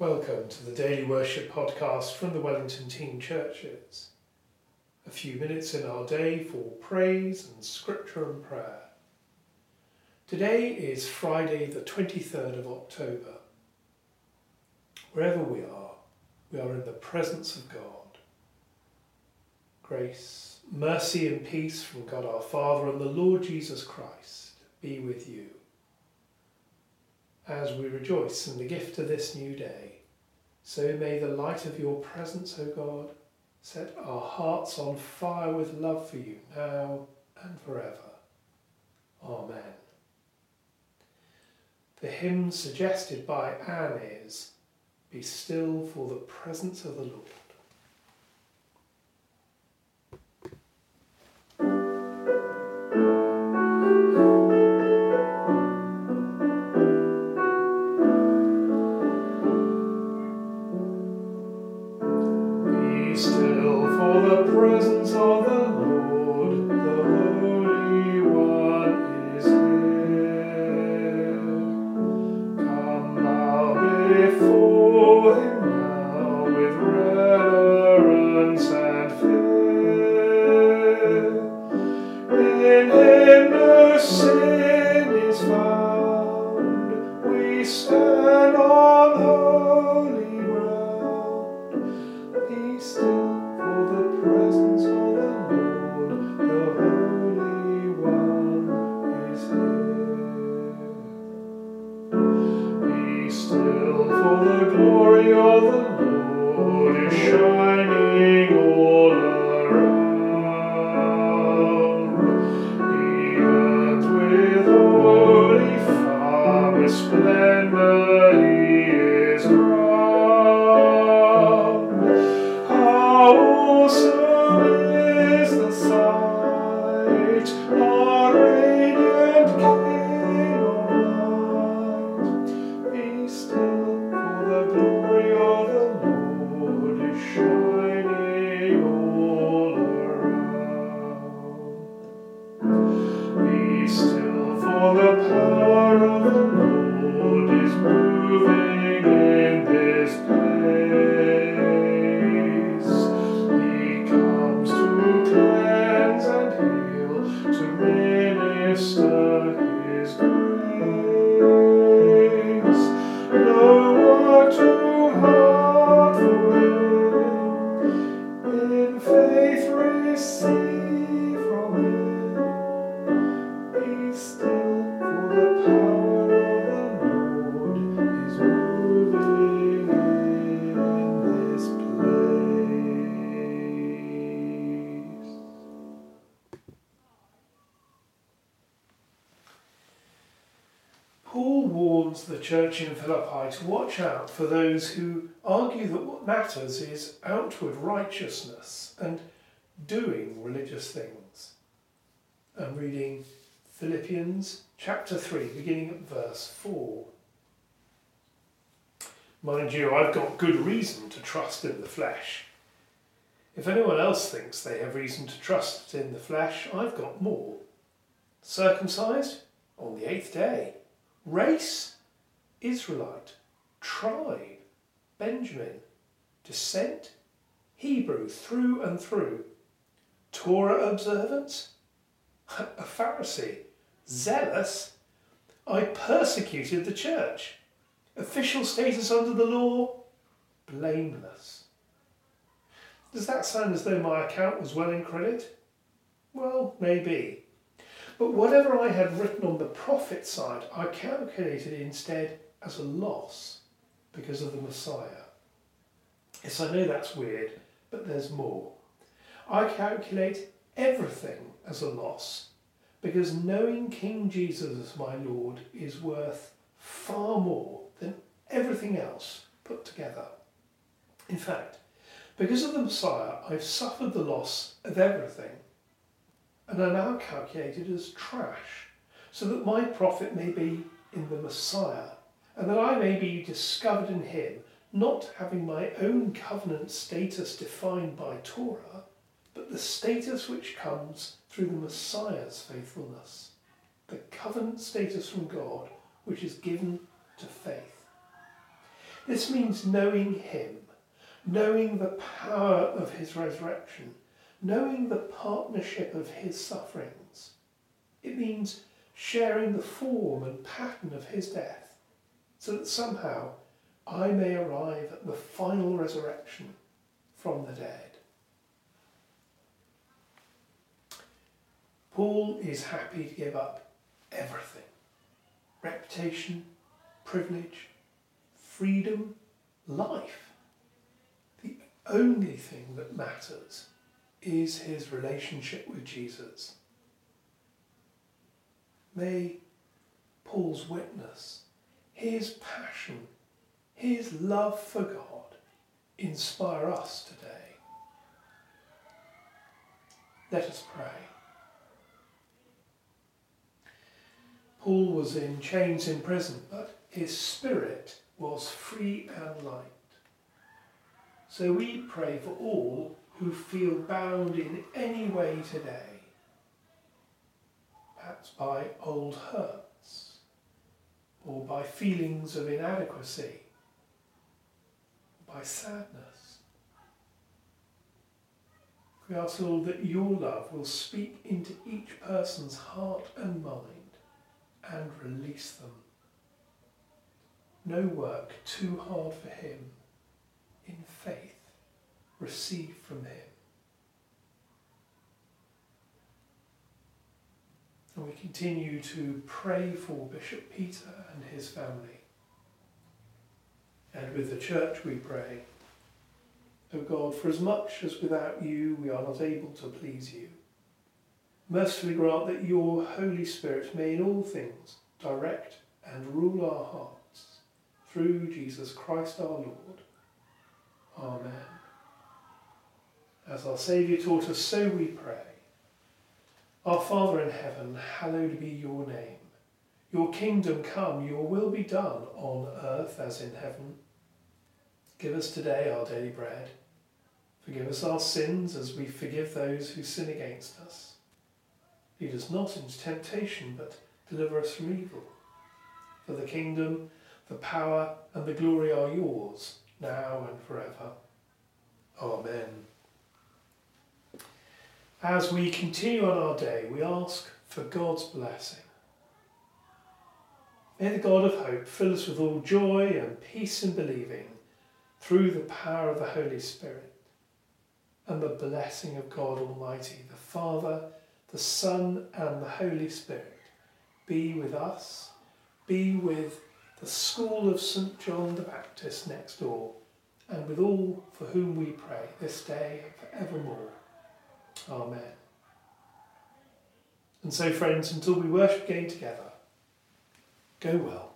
Welcome to the Daily Worship podcast from the Wellington Team Churches. A few minutes in our day for praise and scripture and prayer. Today is Friday, the 23rd of October. Wherever we are, we are in the presence of God. Grace, mercy, and peace from God our Father and the Lord Jesus Christ be with you as we rejoice in the gift of this new day. So may the light of your presence, O God, set our hearts on fire with love for you now and forever. Amen. The hymn suggested by Anne is Be still for the presence of the Lord. Warns the wasted. Church in Philippi to watch out for those who argue that what matters is outward righteousness and doing religious things. I'm reading Philippians chapter 3, beginning at verse 4. Mind you, I've got good reason to trust in the flesh. If anyone else thinks they have reason to trust in the flesh, I've got more. Circumcised on the eighth day. Race Israelite, tribe, Benjamin, descent, Hebrew through and through, Torah observance, a Pharisee, zealous, I persecuted the church, official status under the law, blameless. Does that sound as though my account was well in credit? Well, maybe. But whatever I had written on the profit side, I calculated instead as a loss because of the Messiah. Yes, I know that's weird, but there's more. I calculate everything as a loss because knowing King Jesus as my Lord is worth far more than everything else put together. In fact, because of the Messiah, I've suffered the loss of everything and are now calculated as trash, so that my profit may be in the Messiah and that I may be discovered in him, not having my own covenant status defined by Torah, but the status which comes through the Messiah's faithfulness, the covenant status from God which is given to faith. This means knowing Him, knowing the power of His resurrection, knowing the partnership of His sufferings. It means sharing the form and pattern of His death, so that somehow I may arrive at the final resurrection from the dead. Paul is happy to give up everything reputation, privilege, freedom, life. The only thing that matters is his relationship with Jesus. May Paul's witness, his passion, his love for God inspire us today. Let us pray. Paul was in chains in prison, but his spirit was free and light. So we pray for all who feel bound in any way today, perhaps by old hurts or by feelings of inadequacy, by sadness. We ask, Lord, that your love will speak into each person's heart and mind and release them. No work too hard for him. In faith, receive from him. And we continue to pray for Bishop Peter and his family. And with the church we pray, O God, for as much as without you we are not able to please you, mercifully grant that your Holy Spirit may in all things direct and rule our hearts through Jesus Christ our Lord. Amen. As our Saviour taught us, so we pray. Our Father in heaven, hallowed be your name. Your kingdom come, your will be done on earth as in heaven. Give us today our daily bread. Forgive us our sins as we forgive those who sin against us. Lead us not into temptation, but deliver us from evil. For the kingdom, the power, and the glory are yours, now and forever. Amen. As we continue on our day, we ask for God's blessing. May the God of hope fill us with all joy and peace in believing through the power of the Holy Spirit and the blessing of God Almighty, the Father, the Son, and the Holy Spirit be with us, be with the school of St John the Baptist next door, and with all for whom we pray this day and forevermore. Amen. And so, friends, until we worship again together, go well.